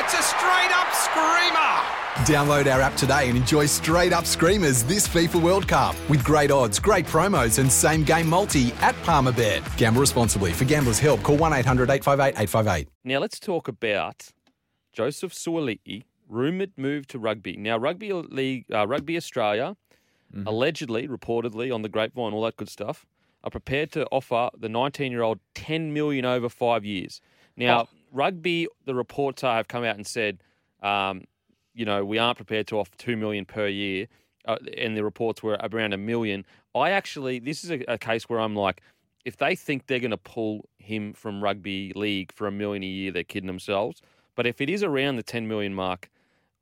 it's a straight up screamer! Download our app today and enjoy straight up screamers this FIFA World Cup with great odds, great promos, and same game multi at Palmerbet. Gamble responsibly. For gamblers' help, call 1 800 858 858. Now let's talk about Joseph Suaalii, rumoured move to rugby. Now, Rugby League, uh, Rugby Australia, allegedly, reportedly on the grapevine, all that good stuff, are prepared to offer the 19-year-old 10 million over five years. Now, Rugby, the reports have come out and said, um, you know, we aren't prepared to offer two million per year, uh, and the reports were around a million. I actually, this is a, a case where I'm like, if they think they're going to pull him from rugby league for a million a year, they're kidding themselves. But if it is around the 10 million mark,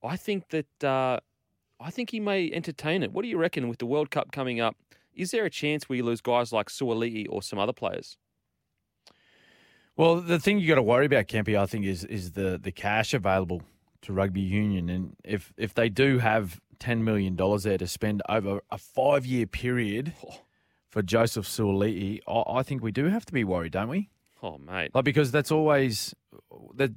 I think that uh, I think he may entertain it. What do you reckon with the World Cup coming up? Is there a chance we lose guys like Suaalii or some other players? Well, the thing you got to worry about, Kempy, I think, is is the the cash available to rugby union, and if if they do have ten million dollars there to spend over a five year period oh. for Joseph Suaalii, I, I think we do have to be worried, don't we? Oh, mate. Like because that's always that.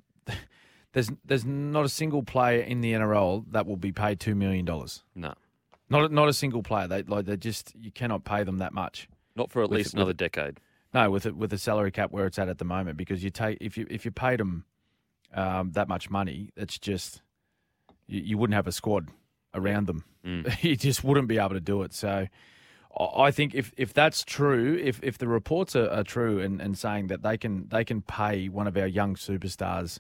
There's there's not a single player in the NRL that will be paid two million dollars. No, Not a- not a single player. They like they just you cannot pay them that much. not for at With- least with- another decade. No, with it, with the salary cap where it's at at the moment, because you take if you if you paid them um, that much money, it's just you, you wouldn't have a squad around them. Mm. you just wouldn't be able to do it. So I think if, if that's true, if, if the reports are, are true and, and saying that they can they can pay one of our young superstars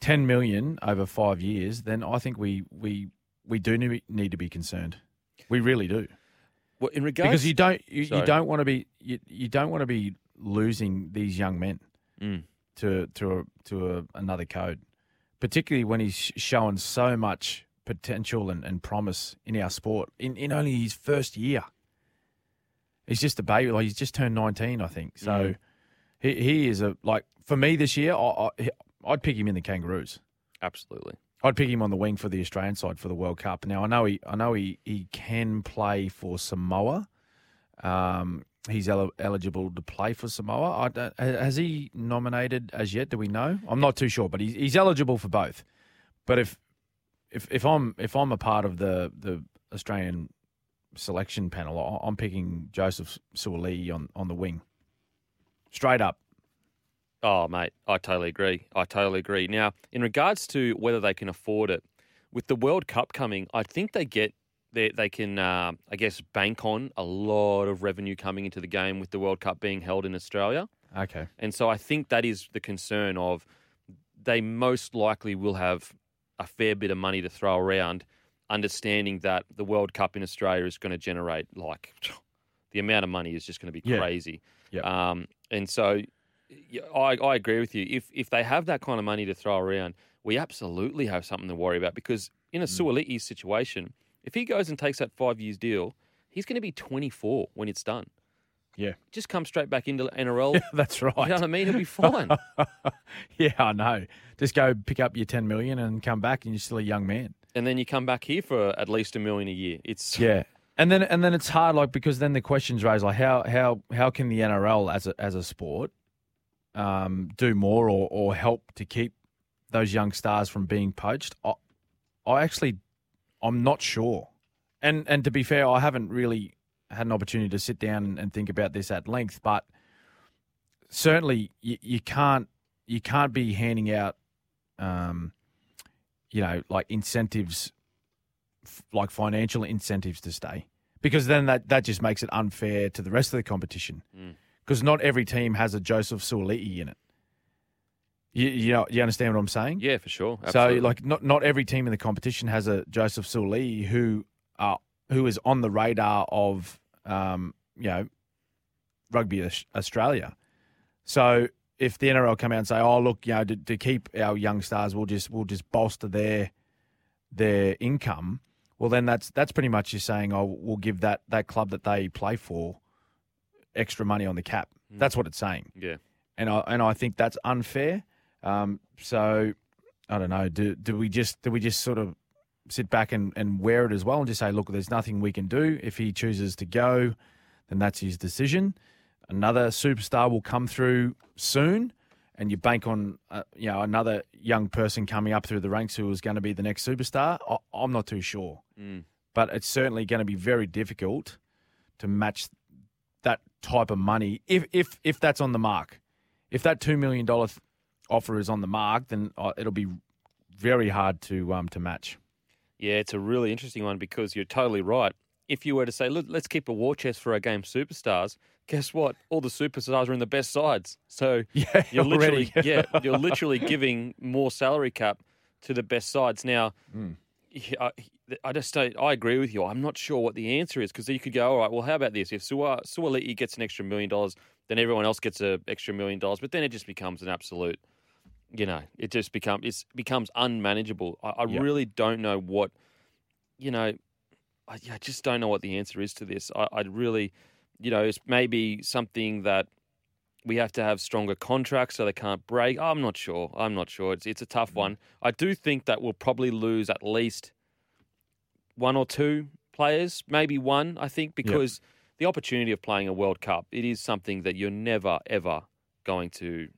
ten million over five years, then I think we we we do need need to be concerned. We really do Well, in regards, because you don't you, you don't want to be you, you don't want to be losing these young men Mm. to to a, to a, another code, particularly when he's sh- showing so much potential and, and promise in our sport in, in only his first year. He's just a baby. Like he's just turned nineteen, I think. So Mm. he he is a like for me this year. I, I I'd pick him in the Kangaroos. absolutely. I'd pick him on the wing for the Australian side for the World Cup. Now I know he, I know he, he can play for Samoa. Um, he's el- eligible to play for Samoa. Has he nominated as yet? Do we know? I'm not too sure, but he's, he's eligible for both. But if if if I'm if I'm a part of the the Australian selection panel, I'm picking Joseph Suaalii on on the wing, straight up. Oh, mate, I totally agree. I totally agree. Now, in regards to whether they can afford it, with the World Cup coming, I think they get they they can, uh, I guess, bank on a lot of revenue coming into the game with the World Cup being held in Australia, Okay. and so I think that is the concern of they most likely will have a fair bit of money to throw around, understanding that the World Cup in Australia is going to generate like the amount of money is just going to be Yeah. crazy. Yep. Um, and so I, I agree with you. If if they have that kind of money to throw around, we absolutely have something to worry about because in Mm. a Suaalii situation, if he goes and takes that five years deal, he's going to be 24 when it's done. Yeah. Just come straight back into NRL. That's right. You know what I mean? He'll be fine. yeah, I know. Just go pick up your ten million and come back, and you're still a young man. and then you come back here for at least a million a year. It's Yeah, and then and then it's hard, like because then the questions raised, like how how how can the NRL as a as a sport um, do more or or help to keep those young stars from being poached? I, I actually, I'm not sure. And and to be fair, I haven't really had an opportunity to sit down and, think about this at length, but certainly you, you can't you can't be handing out, um, you know, like incentives, f- like financial incentives to stay, because then that that just makes it unfair to the rest of the competition. Mm. Because not every team has a Joseph Suaalii in it. You you know you understand what I'm saying? yeah, for sure. Absolutely. So like not not every team in the competition has a Joseph Suaalii who uh who is on the radar of um you know rugby Australia. So if the NRL come out and say, "Oh, look, you know, to, to keep our young stars, we'll just we'll just bolster their their income," well, then that's that's pretty much just saying, "Oh, we'll give that that club that they play for extra money on the cap." That's what it's saying, Yeah. and I and I think that's unfair. Um, so I don't know. Do do we just do we just sort of sit back and, and wear it as well and just say, look, there's nothing we can do. If he chooses to go, then that's his decision. Another superstar will come through soon, and you bank on uh, you know another young person coming up through the ranks who is going to be the next superstar. I, I'm not too sure, but it's certainly going to be very difficult to match that type of money if if if that's on the mark. If that two million dollar offer is on the mark, then uh, it'll be very hard to um to match. Yeah, it's a really interesting one because you're totally right. If you were to say, look, let's keep a war chest for our game superstars, guess what? All the superstars are in the best sides. So Yeah, you're already. literally yeah, you're literally giving more salary cap to the best sides. Now, Mm. I, I just don't, I agree with you. I'm not sure what the answer is because you could go, all right, well, how about this? If Sua Suaalii gets an extra million dollars, then everyone else gets an extra million dollars. But then it just becomes an absolute, you know, it just becomes it becomes unmanageable. I, I really don't know what, you know, I, I just don't know what the answer is to this. I, I really, you know, it's maybe something that we have to have stronger contracts so they can't break. I'm not sure. I'm not sure. It's it's a tough mm-hmm. one. I do think that we'll probably lose at least one or two players, maybe one. I think because the opportunity of playing a World Cup it is something that you're never ever going to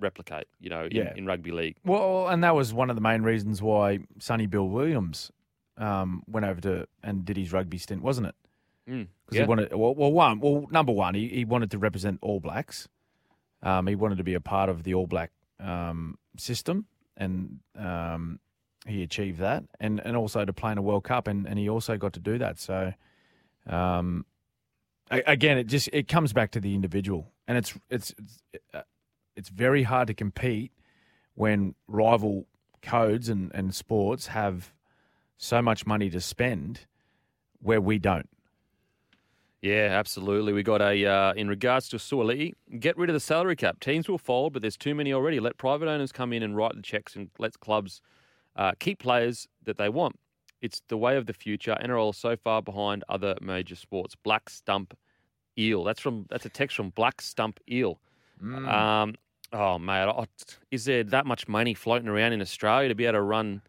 replicate. You know, in, Yeah. in rugby league. Well, and that was one of the main reasons why Sonny Bill Williams um, went over to and did his rugby stint, wasn't it? Mm, Because yeah. he wanted, well, well, one, well, number one, he, he wanted to represent All Blacks. Um, he wanted to be a part of the All Black um, system, and um, he achieved that, and and also to play in a World Cup, and, and he also got to do that. So, um, again, it just it comes back to the individual, and it's it's it's, uh, it's very hard to compete when rival codes and, and sports have so much money to spend where we don't. Yeah, absolutely. We got a uh, in regards to Suaalii, get rid of the salary cap. Teams will fold, but there's too many already. Let private owners come in and write the checks, and let clubs uh, keep players that they want. It's the way of the future. NRL is so far behind other major sports. Black Stump Eel. That's from that's a text from Black Stump Eel. Um, oh mate, I- is there that much money floating around in Australia to be able to run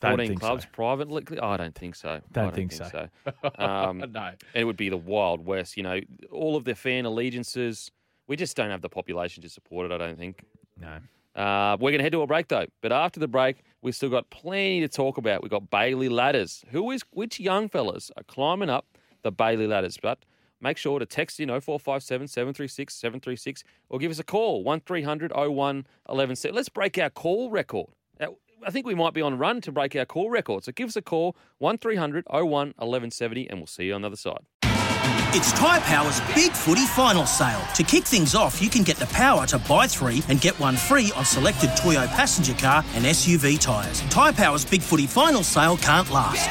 14 think so. clubs privately? I don't think so. I Don't think so. Um, no. it would be the Wild West. You know, all of their fan allegiances. We just don't have the population to support it. I don't think. No. Uh, we're going to head to a break though. But after the break, we've still got plenty to talk about. We've got Bailey ladders. Who is which young fellas are climbing up the Bailey ladders? But make sure to text in 0457 736 736 or give us a call 1300 01 1170. Let's break our call record. Uh, I think we might be on run to break our call record. So give us a call 1300 01 1170 and we'll see you on the other side. It's Tyre Power's Big Footy Final Sale. To kick things off, you can get the power to buy three and get one free on selected Toyo passenger car and SUV tyres. Tyre Power's Big Footy Final Sale can't last.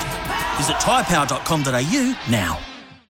Visit tyrepower.com.au now.